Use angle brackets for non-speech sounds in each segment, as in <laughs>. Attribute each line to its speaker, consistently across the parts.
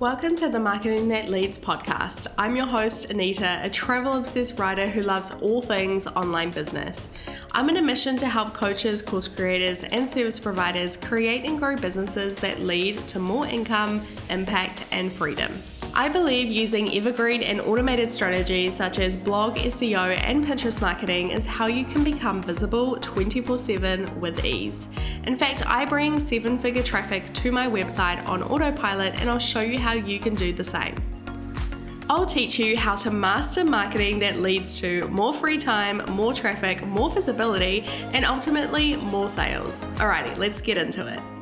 Speaker 1: Welcome to the Marketing That Leads podcast. I'm your host, Anita, a travel obsessed writer who loves all things online business. I'm on a mission to help coaches, course creators, and service providers create and grow businesses that lead to more income, impact, and freedom. I believe using evergreen and automated strategies such as blog, SEO, and Pinterest marketing is how you can become visible 24 7 with ease. In fact, I bring seven figure traffic to my website on autopilot, and I'll show you how you can do the same. I'll teach you how to master marketing that leads to more free time, more traffic, more visibility, and ultimately more sales. Alrighty, let's get into it.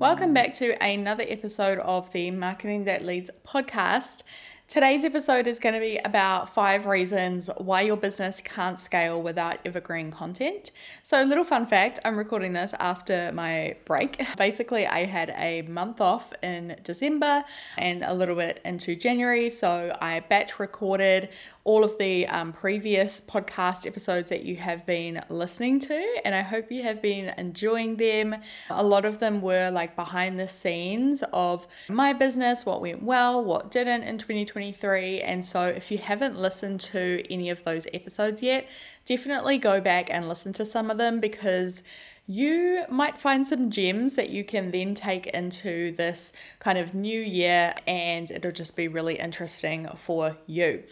Speaker 1: Welcome back to another episode of the Marketing That Leads podcast. Today's episode is going to be about five reasons why your business can't scale without evergreen content. So, little fun fact I'm recording this after my break. <laughs> Basically, I had a month off in December and a little bit into January. So, I batch recorded all of the um, previous podcast episodes that you have been listening to, and I hope you have been enjoying them. A lot of them were like behind the scenes of my business, what went well, what didn't in 2023. And so, if you haven't listened to any of those episodes yet, definitely go back and listen to some of them because you might find some gems that you can then take into this kind of new year and it'll just be really interesting for you.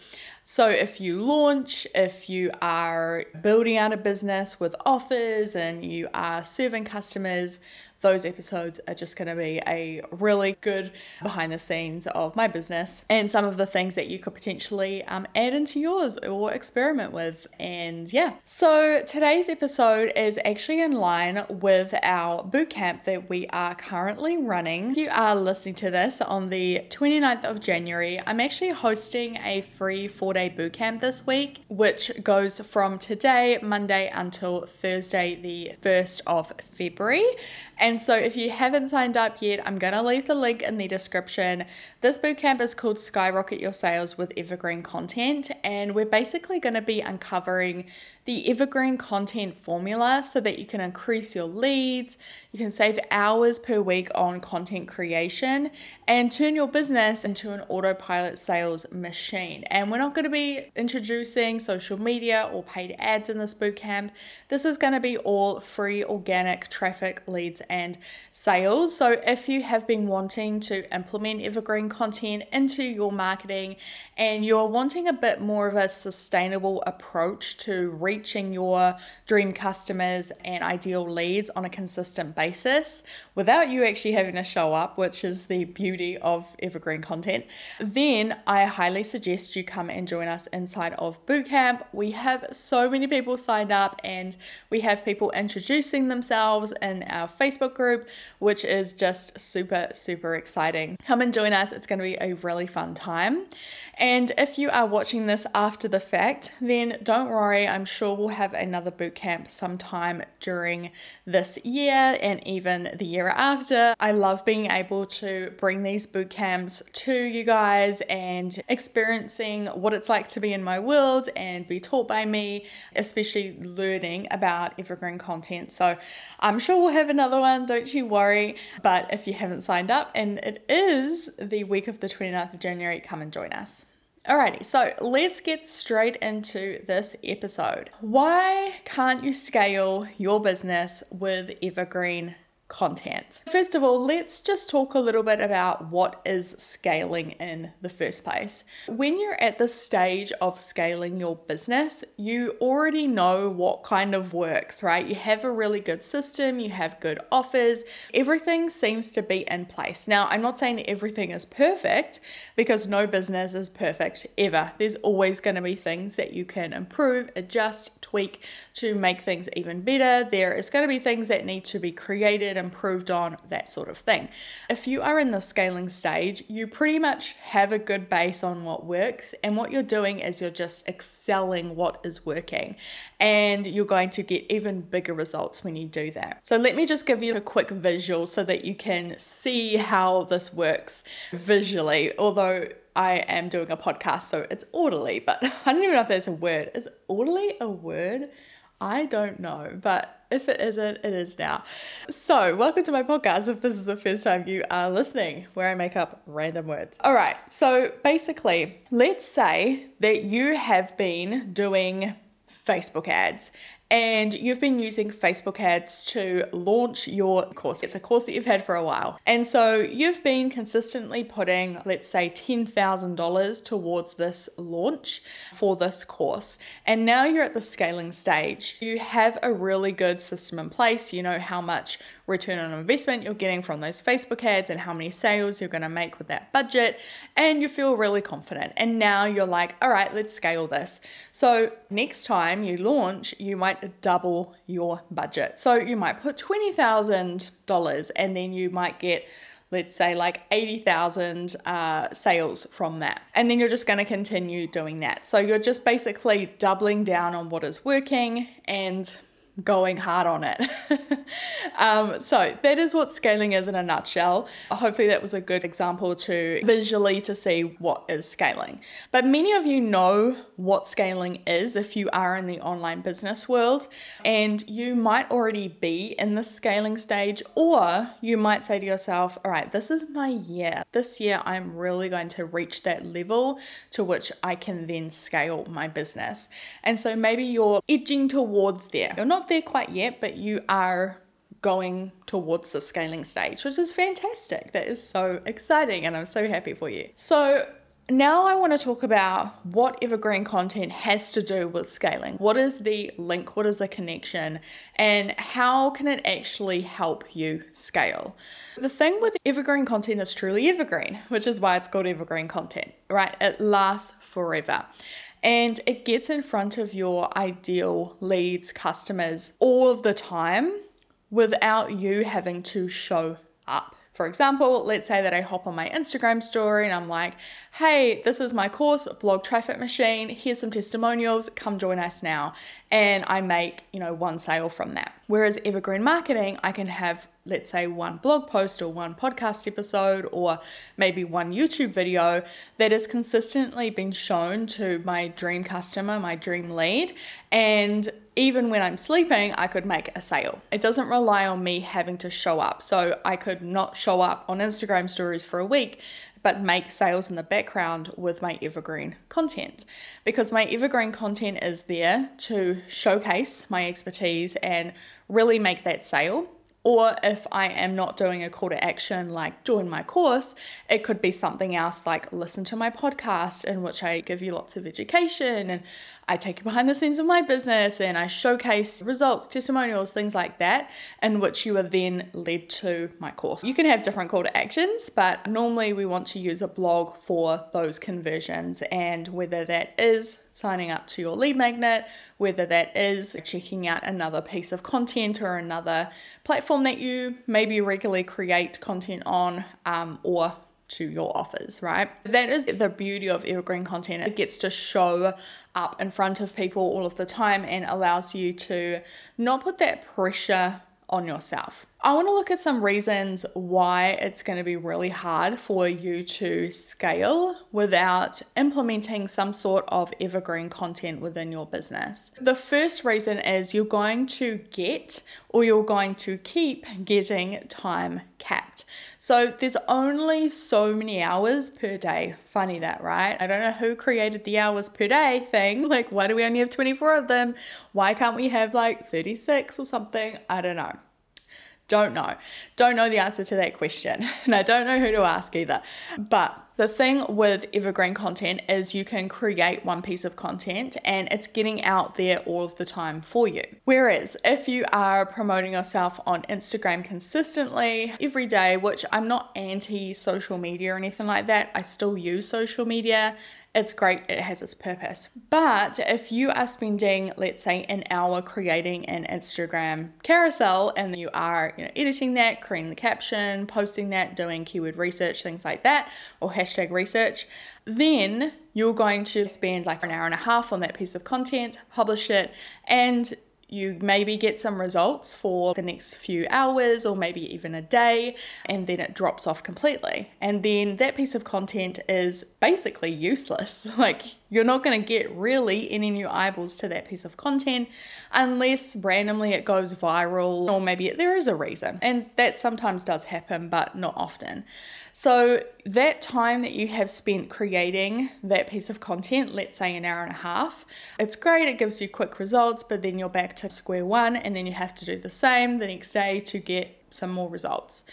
Speaker 1: So, if you launch, if you are building out a business with offers and you are serving customers, those episodes are just going to be a really good behind the scenes of my business and some of the things that you could potentially um, add into yours or experiment with. And yeah, so today's episode is actually in line with our bootcamp that we are currently running. If you are listening to this on the 29th of January, I'm actually hosting a free four day bootcamp this week, which goes from today, Monday, until Thursday, the 1st of February. And so if you haven't signed up yet, I'm going to leave the link in the description. This bootcamp is called Skyrocket Your Sales with Evergreen Content, and we're basically going to be uncovering the evergreen content formula so that you can increase your leads, you can save hours per week on content creation, and turn your business into an autopilot sales machine. And we're not going to be introducing social media or paid ads in this bootcamp. This is going to be all free organic traffic, leads, and sales. So if you have been wanting to implement evergreen content into your marketing and you're wanting a bit more of a sustainable approach to reach reaching your dream customers and ideal leads on a consistent basis without you actually having to show up, which is the beauty of evergreen content, then I highly suggest you come and join us inside of Bootcamp. We have so many people signed up and we have people introducing themselves in our Facebook group, which is just super, super exciting. Come and join us, it's going to be a really fun time. And if you are watching this after the fact, then don't worry, I'm sure we'll have another bootcamp sometime during this year and even the year after. I love being able to bring these boot camps to you guys and experiencing what it's like to be in my world and be taught by me, especially learning about evergreen content. So I'm sure we'll have another one, don't you worry. But if you haven't signed up, and it is the week of the 29th of January, come and join us. Alrighty, so let's get straight into this episode. Why can't you scale your business with evergreen content. First of all, let's just talk a little bit about what is scaling in the first place. When you're at the stage of scaling your business, you already know what kind of works, right? You have a really good system, you have good offers, everything seems to be in place. Now, I'm not saying everything is perfect because no business is perfect ever. There's always going to be things that you can improve, adjust, tweak to make things even better. There is going to be things that need to be created improved on, that sort of thing. If you are in the scaling stage, you pretty much have a good base on what works, and what you're doing is you're just excelling what is working, and you're going to get even bigger results when you do that. So, let me just give you a quick visual so that you can see how this works visually, although I am doing a podcast, so it's orderly, but <laughs> I don't even know if there's a word. Is orderly a word? I don't know, but if it isn't, it is now. So, welcome to my podcast if this is the first time you are listening, where I make up random words. All right, so basically, let's say that you have been doing Facebook ads and you've been using Facebook ads to launch your course. It's a course that you've had for a while. And so you've been consistently putting, let's say, $10,000 towards this launch for this course. And now you're at the scaling stage. You have a really good system in place. You know how much return on investment you're getting from those Facebook ads and how many sales you're going to make with that budget. And you feel really confident. And now you're like, all right, let's scale this. So next time you launch, you might double your budget. So you might put $20,000 and then you might get let's say like 80,000 uh, sales from that. And then you're just going to continue doing that. So you're just basically doubling down on what is working and going hard on it. <laughs> um, so that is what scaling is in a nutshell. Hopefully that was a good example to visually to see what is scaling. But many of you know what scaling is if you are in the online business world and you might already be in the scaling stage or you might say to yourself, all right, this is my year. This year I'm really going to reach that level to which I can then scale my business. And so maybe you're edging towards there. You're not there quite yet, but you are going towards the scaling stage, which is fantastic. That is so exciting, and I'm so happy for you. So, now I want to talk about what evergreen content has to do with scaling. What is the link? What is the connection? And how can it actually help you scale? The thing with evergreen content is truly evergreen, which is why it's called evergreen content, right? It lasts forever and it gets in front of your ideal leads, customers all of the time without you having to show up. For example, let's say that I hop on my Instagram story and I'm like, hey, this is my course, Blog Traffic Machine. Here's some testimonials. Come join us now. And I make, you know, one sale from that. Whereas evergreen marketing, I can have, let's say, one blog post or one podcast episode or maybe one YouTube video that has consistently been shown to my dream customer, my dream lead. And even when I'm sleeping, I could make a sale. It doesn't rely on me having to show up. So I could not show up on Instagram stories for a week, but make sales in the background with my evergreen content. Because my evergreen content is there to showcase my expertise and really make that sale or if I am not doing a call to action like join my course, it could be something else like listen to my podcast, in which I give you lots of education and I take you behind the scenes of my business and I showcase results, testimonials, things like that, in which you are then led to my course. You can have different call to actions, but normally we want to use a blog for those conversions, and whether that is signing up to your lead magnet, whether that is checking out another piece of content or another platform that you maybe regularly create content on, um, or to your offers, right? That is the beauty of evergreen content. It gets to show up in front of people all of the time and allows you to not put that pressure on yourself. I want to look at some reasons why it's going to be really hard for you to scale without implementing some sort of evergreen content within your business. The first reason is you're going to get or you're going to keep getting time capped. So there's only so many hours per day. Funny that, right? I don't know who created the hours per day thing. <laughs> Like, why do we only have 24 of them? Why can't we have like 36 or something? I don't know. Don't know. Don't know the answer to that question. <laughs> And I don't know who to ask either. But the thing with evergreen content is you can create one piece of content and it's getting out there all of the time for you. Whereas if you are promoting yourself on Instagram consistently every day, which I'm not anti social media or anything like that, I still use social media it's great, it has its purpose. But if you are spending, let's say, an hour creating an Instagram carousel and you are you know, editing that, creating the caption, posting that, doing keyword research, things like that, or hashtag research, then you're going to spend like an hour and a half on that piece of content, publish it, and you maybe get some results for the next few hours or maybe even a day, and then it drops off completely. And then that piece of content is basically useless. <laughs> Like you're not going to get really any new eyeballs to that piece of content unless randomly it goes viral or maybe there is a reason. And that sometimes does happen, but not often. So, that time that you have spent creating that piece of content, let's say an hour and a half, it's great, it gives you quick results, but then you're back to square one and then you have to do the same the next day to get some more results.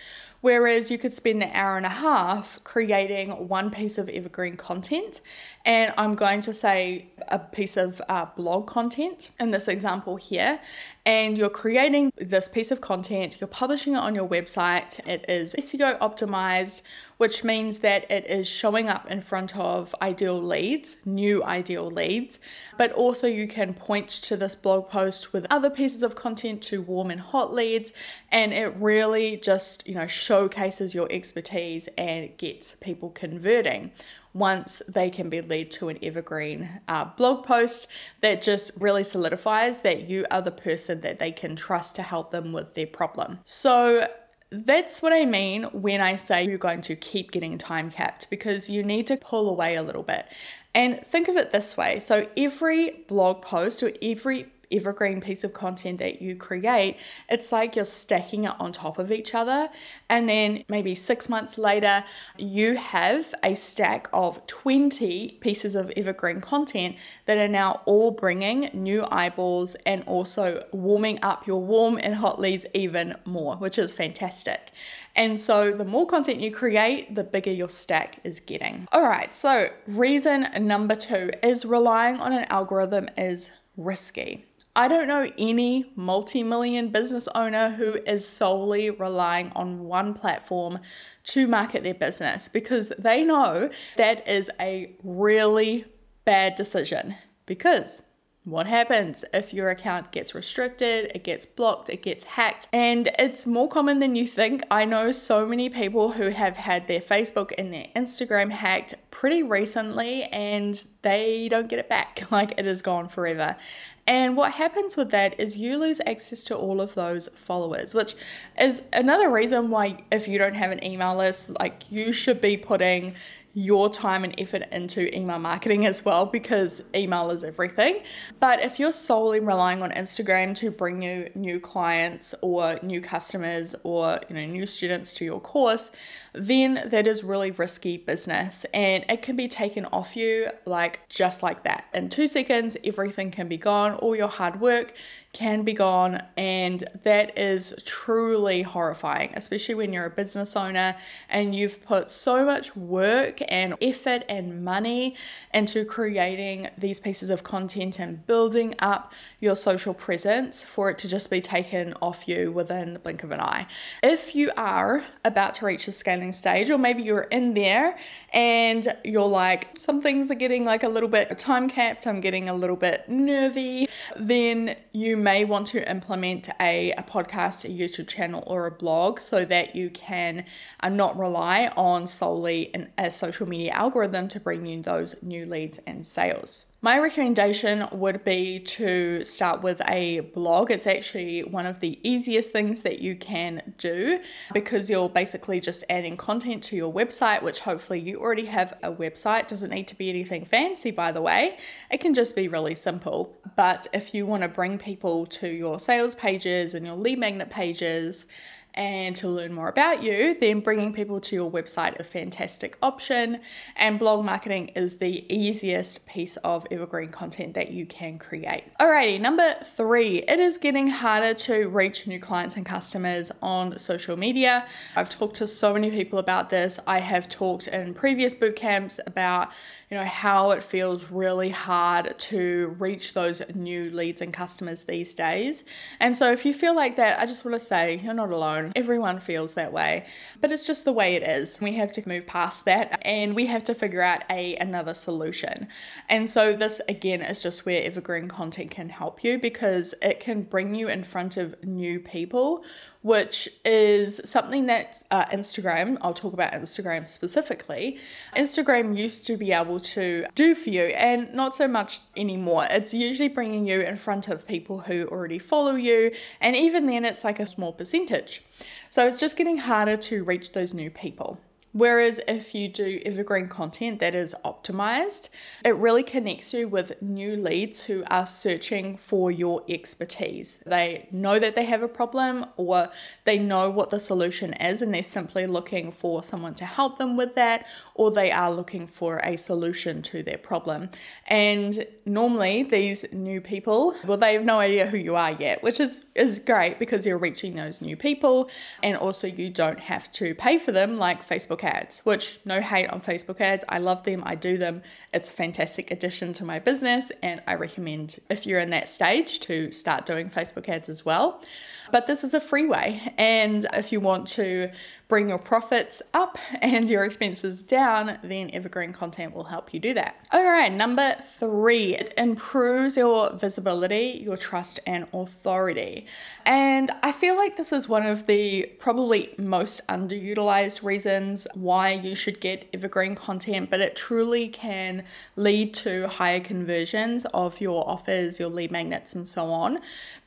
Speaker 1: Whereas you could spend the hour and a half creating one piece of evergreen content. And I'm going to say a piece of uh, blog content in this example here. And you're creating this piece of content, you're publishing it on your website. It is SEO optimized, which means that it is showing up in front of ideal leads, new ideal leads. But also, you can point to this blog post with other pieces of content to warm and hot leads. And it really just, you know, showcases your expertise and gets people converting once they can be led to an evergreen uh, blog post that just really solidifies that you are the person that they can trust to help them with their problem. So, that's what I mean when I say you're going to keep getting time capped because you need to pull away a little bit. And think of it this way so, every blog post or every evergreen piece of content that you create, it's like you're stacking it on top of each other. And then maybe six months later, you have a stack of 20 pieces of evergreen content that are now all bringing new eyeballs and also warming up your warm and hot leads even more, which is fantastic. And so the more content you create, the bigger your stack is getting. All right, so reason number two is relying on an algorithm is risky. I don't know any multi million business owner who is solely relying on one platform to market their business because they know that is a really bad decision. Because what happens if your account gets restricted, it gets blocked, it gets hacked, and it's more common than you think. I know so many people who have had their Facebook and their Instagram hacked pretty recently and they don't get it back. <laughs> Like it is gone forever. And what happens with that is you lose access to all of those followers, which is another reason why, if you don't have an email list, like you should be putting your time and effort into email marketing as well because email is everything. But if you're solely relying on Instagram to bring you new clients or new customers or you know new students to your course, then that is really risky business and it can be taken off you like just like that. In 2 seconds everything can be gone, all your hard work, can be gone, and that is truly horrifying, especially when you're a business owner and you've put so much work and effort and money into creating these pieces of content and building up your social presence for it to just be taken off you within the blink of an eye. If you are about to reach a scaling stage, or maybe you're in there and you're like, some things are getting like a little bit time capped, I'm getting a little bit nervy, then you may want to implement a, a podcast, a YouTube channel, or a blog so that you can uh, not rely on solely an, a social media algorithm to bring you those new leads and sales. My recommendation would be to start with a blog. It's actually one of the easiest things that you can do because you're basically just adding content to your website, which hopefully you already have a website. Doesn't need to be anything fancy, by the way. It can just be really simple. But if you want to bring people to your sales pages and your lead magnet pages, and to learn more about you, then bringing people to your website a fantastic option. And blog marketing is the easiest piece of evergreen content that you can create. Alrighty, number three, it is getting harder to reach new clients and customers on social media. I've talked to so many people about this. I have talked in previous boot camps about you know, how it feels really hard to reach those new leads and customers these days. And so if you feel like that, I just want to say you're not alone. Everyone feels that way, but it's just the way it is. We have to move past that and we have to figure out a another solution. And so this again is just where evergreen content can help you because it can bring you in front of new people which is something that uh, Instagram, I'll talk about Instagram specifically, Instagram used to be able to do for you and not so much anymore. It's usually bringing you in front of people who already follow you, and even then, it's like a small percentage. So it's just getting harder to reach those new people. Whereas if you do evergreen content that is optimized, it really connects you with new leads who are searching for your expertise. They know that they have a problem or they know what the solution is and they're simply looking for someone to help them with that or they are looking for a solution to their problem. And normally these new people, well, they have no idea who you are yet, which is, is great because you're reaching those new people and also you don't have to pay for them like Facebook ads, which no hate on Facebook ads. I love them, I do them. It's a fantastic addition to my business, and I recommend if you're in that stage to start doing Facebook ads as well. But this is a free way, and if you want to bring your profits up and your expenses down, then evergreen content will help you do that. All right, number three, it improves your visibility, your trust, and authority. And I feel like this is one of the probably most underutilized reasons why you should get evergreen content, but it truly can lead to higher conversions of your offers, your lead magnets, and so on.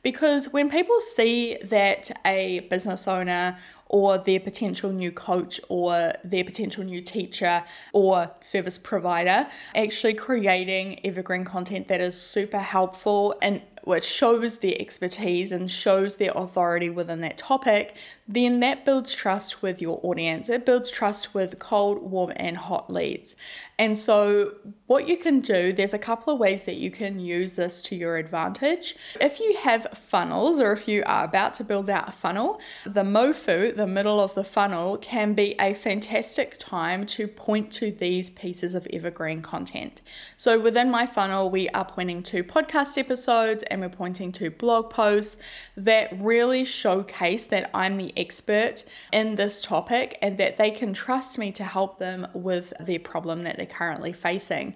Speaker 1: Because when people see that a business owner or their potential new coach or their potential new teacher or service provider actually creating evergreen content that is super helpful and which shows their expertise and shows their authority within that topic, then that builds trust with your audience. It builds trust with cold, warm, and hot leads. And so, what you can do, there's a couple of ways that you can use this to your advantage. If you have funnels, or if you are about to build out a funnel, the MOFU, the middle of the funnel, can be a fantastic time to point to these pieces of evergreen content. So, within my funnel, we are pointing to podcast episodes and we're pointing to blog posts that really showcase that I'm the expert in this topic and that they can trust me to help them with their problem that they're currently facing.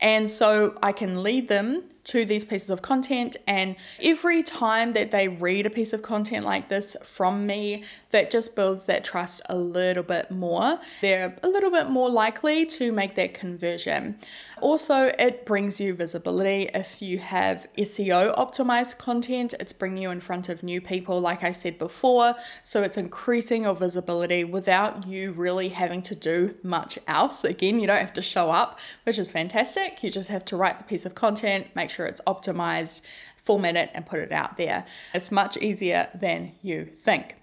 Speaker 1: And so I can lead them to these pieces of content. And every time that they read a piece of content like this from me, that just builds that trust a little bit more. They're a little bit more likely to make that conversion. Also, it brings you visibility. If you have SEO optimized content, it's bringing you in front of new people, like I said before. So it's increasing your visibility without you really having to do much else. Again, you don't have to show up, which is fantastic. You just have to write the piece of content, make sure it's optimized, format it, and put it out there. It's much easier than you think.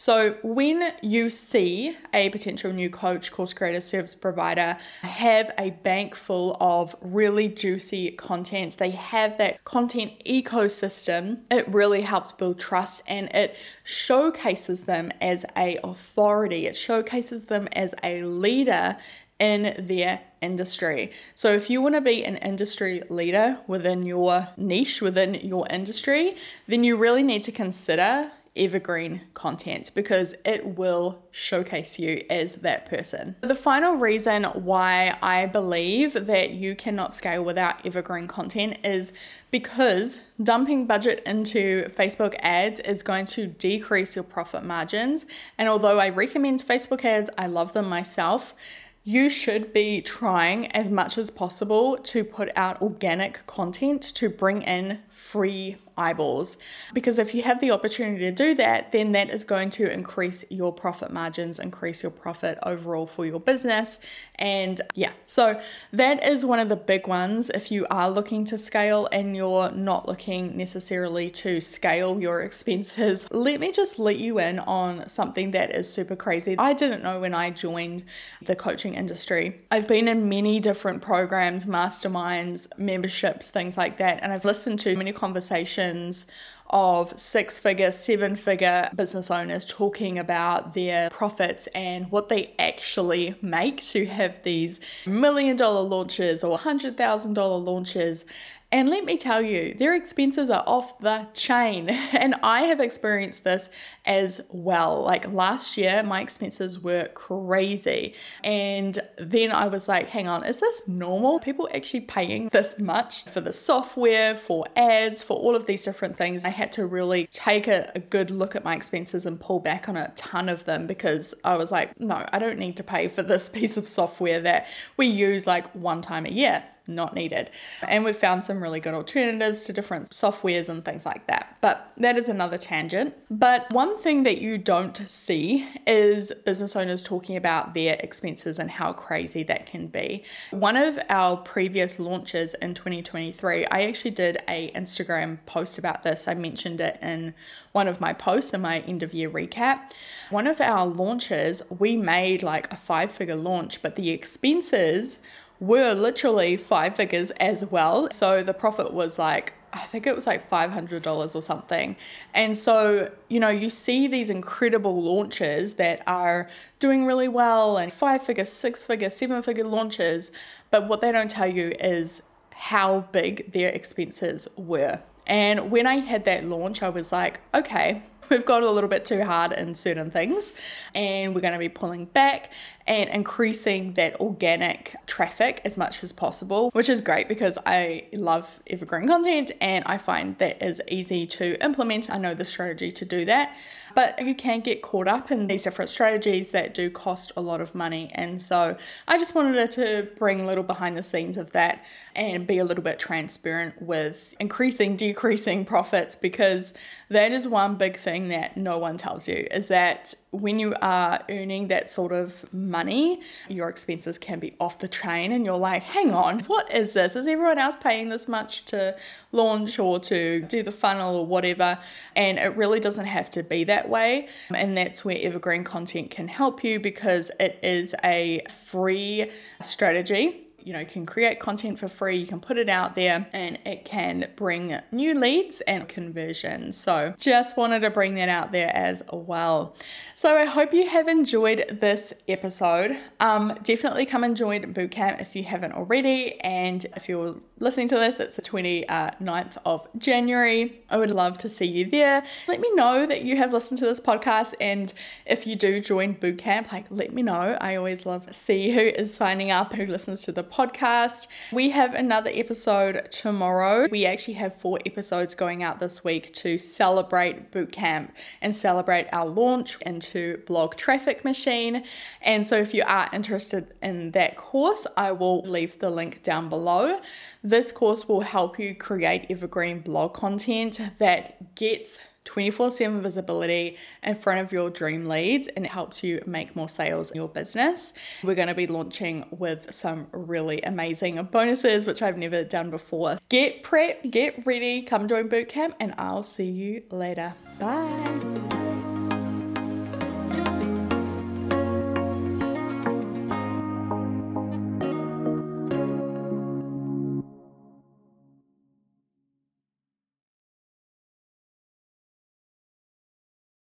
Speaker 1: So, when you see a potential new coach, course creator, service provider have a bank full of really juicy content, they have that content ecosystem, it really helps build trust and it showcases them as a authority. It showcases them as a leader in their industry. So, if you want to be an industry leader within your niche, within your industry, then you really need to consider evergreen content because it will showcase you as that person. The final reason why I believe that you cannot scale without evergreen content is because dumping budget into Facebook ads is going to decrease your profit margins. And although I recommend Facebook ads, I love them myself you should be trying as much as possible to put out organic content to bring in free eyeballs. Because if you have the opportunity to do that, then that is going to increase your profit margins, increase your profit overall for your business. And yeah, so that is one of the big ones. If you are looking to scale and you're not looking necessarily to scale your <laughs> expenses, let me just let you in on something that is super crazy. I didn't know when I joined the coaching industry. I've been in many different programs, masterminds, memberships, things like that, and I've listened to many conversations of six figure, seven figure business owners talking about their profits and what they actually make to have these million dollar launches or hundred thousand dollar launches. And let me tell you, their expenses are off the chain. <laughs> And I have experienced this as well. Like last year, my expenses were crazy. And then I was like, hang on, is this normal? People actually paying this much for the software, for ads, for all of these different things. I had to really take a, a good look at my expenses and pull back on a ton of them because I was like, no, I don't need to pay for this <laughs> piece of software that we use like one time a year. Not needed. And we've found some really good alternatives to different softwares and things like that. But that is another tangent. But one thing that you don't see is business owners talking about their expenses and how crazy that can be. One of our previous launches in 2023, I actually did a Instagram post about this. I mentioned it in one of my posts in my end of year recap. One of our launches, we made like a five figure launch, but the expenses were literally five figures as well. So the profit was like, I think it was like $500 or something. And so, you know, you see these incredible launches that are doing really well and five figure, six figure, seven figure launches. But what they don't tell you is how big their expenses were. And when I had that launch, I was like, okay, we've gone a little bit too hard in certain things and we're going to be pulling back and increasing that organic traffic as much as possible, which is great because I love evergreen content and I find that is easy to implement. I know the strategy to do that, but you can get caught up in these different strategies that do cost a lot of money. And so I just wanted to bring a little behind the scenes of that and be a little bit transparent with increasing, decreasing <laughs> profits because that is one big thing that no one tells you is that when you are earning that sort of money, your expenses can be off the train, and you're like, hang on, what is this? Is everyone else paying this much to launch or to do the funnel or whatever? And it really doesn't have to be that way. And that's where evergreen content can help you because it is a free strategy you know, can create content for free, you can put it out there and it can bring new leads and conversions. So, just wanted to bring that out there as well. So, I hope you have enjoyed this episode. Um, definitely come and join Bootcamp if you haven't already. And if you're listening to this, it's the 29th of January. I would love to see you there. Let me know that you have listened to this podcast. And if you do join Bootcamp, like let me know. I always love see who is signing up, who listens to the podcast. We have another episode tomorrow. We actually have four episodes going out this week to celebrate Bootcamp and celebrate our launch into Blog Traffic Machine. And so if you are interested in that course, I will leave the link down below. This course will help you create evergreen blog content that gets 24 7 visibility in front of your dream leads and it helps you make more sales in your business. We're going to be launching with some really amazing bonuses, which I've never done before. Get prepped, get ready, come join bootcamp, and I'll see you later. Bye.